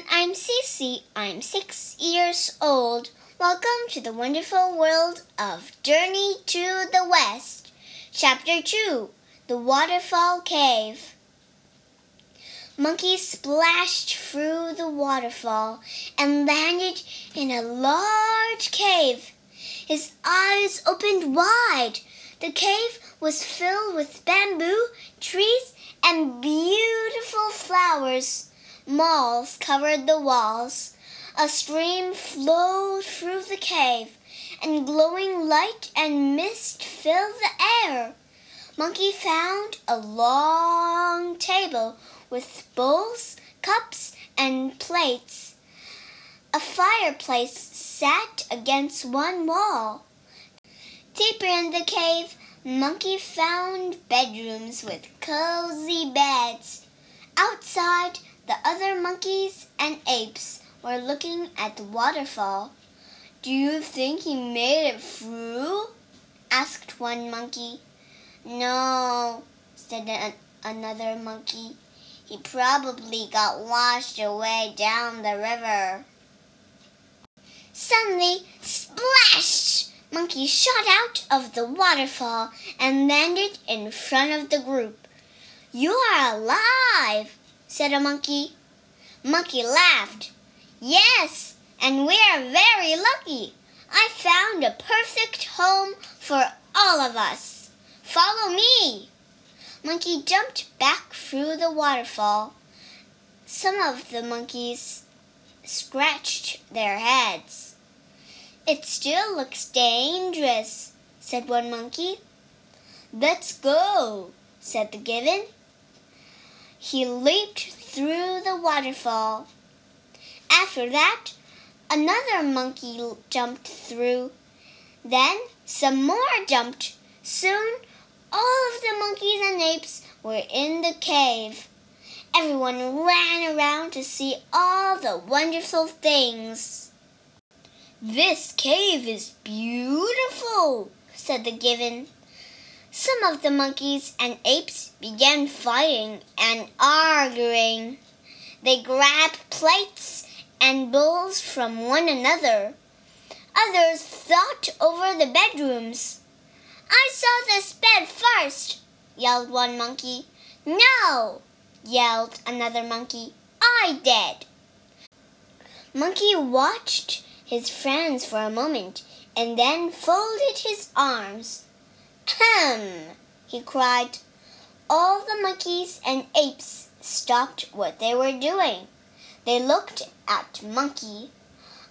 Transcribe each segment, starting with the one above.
everyone, I'm Cece. I'm six years old. Welcome to the wonderful world of Journey to the West. Chapter 2 The Waterfall Cave. Monkey splashed through the waterfall and landed in a large cave. His eyes opened wide. The cave was filled with bamboo, trees, and beautiful flowers. Moss covered the walls. A stream flowed through the cave, and glowing light and mist filled the air. Monkey found a long table with bowls, cups, and plates. A fireplace sat against one wall. Deeper in the cave, Monkey found bedrooms with cozy beds. Outside, the other monkeys and apes were looking at the waterfall. Do you think he made it through? asked one monkey. No, said an another monkey. He probably got washed away down the river. Suddenly, splash! Monkey shot out of the waterfall and landed in front of the group. You are alive, said a monkey. Monkey laughed. Yes, and we are very lucky. I found a perfect home for all of us. Follow me. Monkey jumped back through the waterfall. Some of the monkeys scratched their heads. It still looks dangerous, said one monkey. Let's go, said the gibbon. He leaped through the waterfall. After that, another monkey jumped through. Then some more jumped. Soon, all of the monkeys and apes were in the cave. Everyone ran around to see all the wonderful things. This cave is beautiful, said the gibbon. Some of the monkeys and apes began fighting and arguing. They grabbed plates and bowls from one another. Others fought over the bedrooms. I saw this bed first, yelled one monkey. No, yelled another monkey. I did. Monkey watched his friends for a moment and then folded his arms. Ahem! he cried. All the monkeys and apes stopped what they were doing. They looked at Monkey.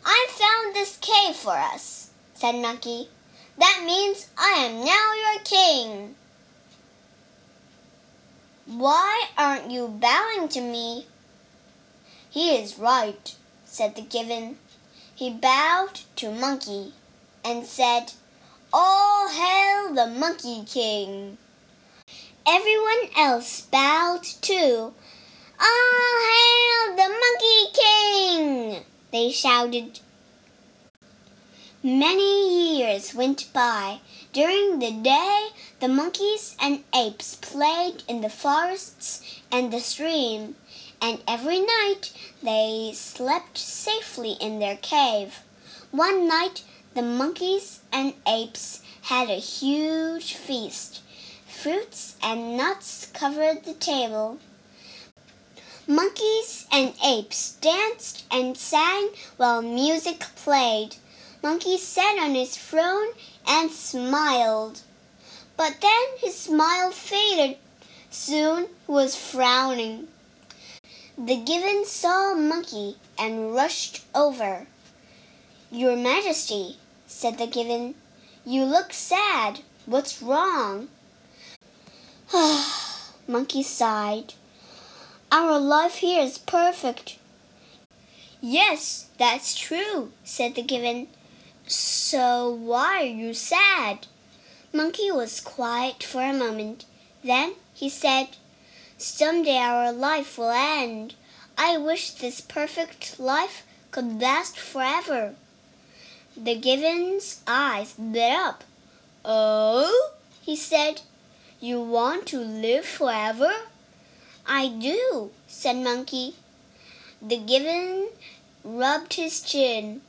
I found this cave for us, said Monkey. That means I am now your king. Why aren't you bowing to me? He is right, said the gibbon. He bowed to Monkey and said, all hail the Monkey King! Everyone else bowed too. All hail the Monkey King! They shouted. Many years went by. During the day, the monkeys and apes played in the forests and the stream, and every night they slept safely in their cave. One night, the monkeys and apes had a huge feast. Fruits and nuts covered the table. Monkeys and apes danced and sang while music played. Monkey sat on his throne and smiled. But then his smile faded. Soon he was frowning. The gibbon saw Monkey and rushed over. Your Majesty, said the gibbon, you look sad. What's wrong? Monkey sighed. Our life here is perfect. Yes, that's true, said the gibbon. So why are you sad? Monkey was quiet for a moment. Then he said, Someday our life will end. I wish this perfect life could last forever. The gibbon's eyes lit up. Oh, he said, you want to live forever? I do, said Monkey. The gibbon rubbed his chin.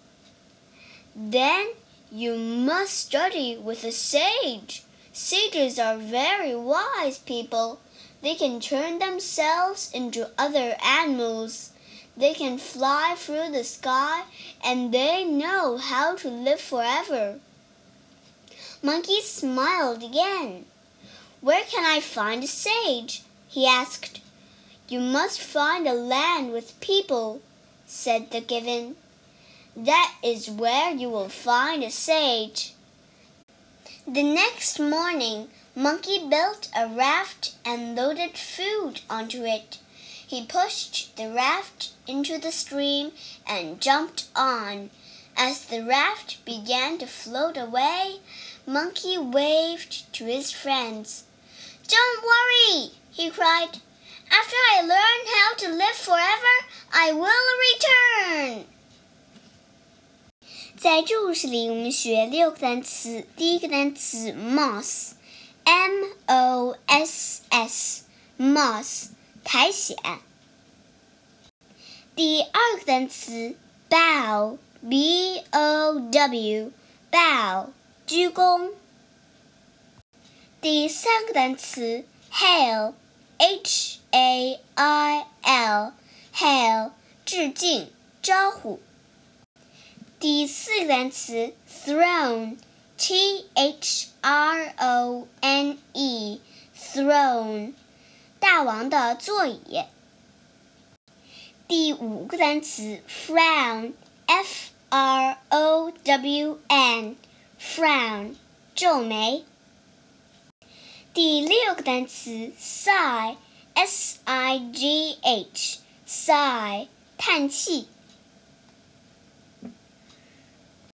Then you must study with a sage. Sages are very wise people. They can turn themselves into other animals. They can fly through the sky and they know how to live forever. Monkey smiled again. Where can I find a sage? he asked. You must find a land with people, said the gibbon. That is where you will find a sage. The next morning, Monkey built a raft and loaded food onto it. He pushed the raft into the stream and jumped on. As the raft began to float away, Monkey waved to his friends. Don't worry, he cried. After I learn how to live forever, I will return. 在这故事里，我们学六个单词。第一个单词 moss，m o s s，moss， 苔藓。第二个单词 bow，b o w，bow，鞠躬。第三个单词 hail，h a i l，hail，致敬，招呼。第四个单词 throne，t h r o n e，throne，王的座椅。第五个单词 frown，f r o w n，frown，皱眉。第六个单词 sigh，s i g h，sigh，叹气。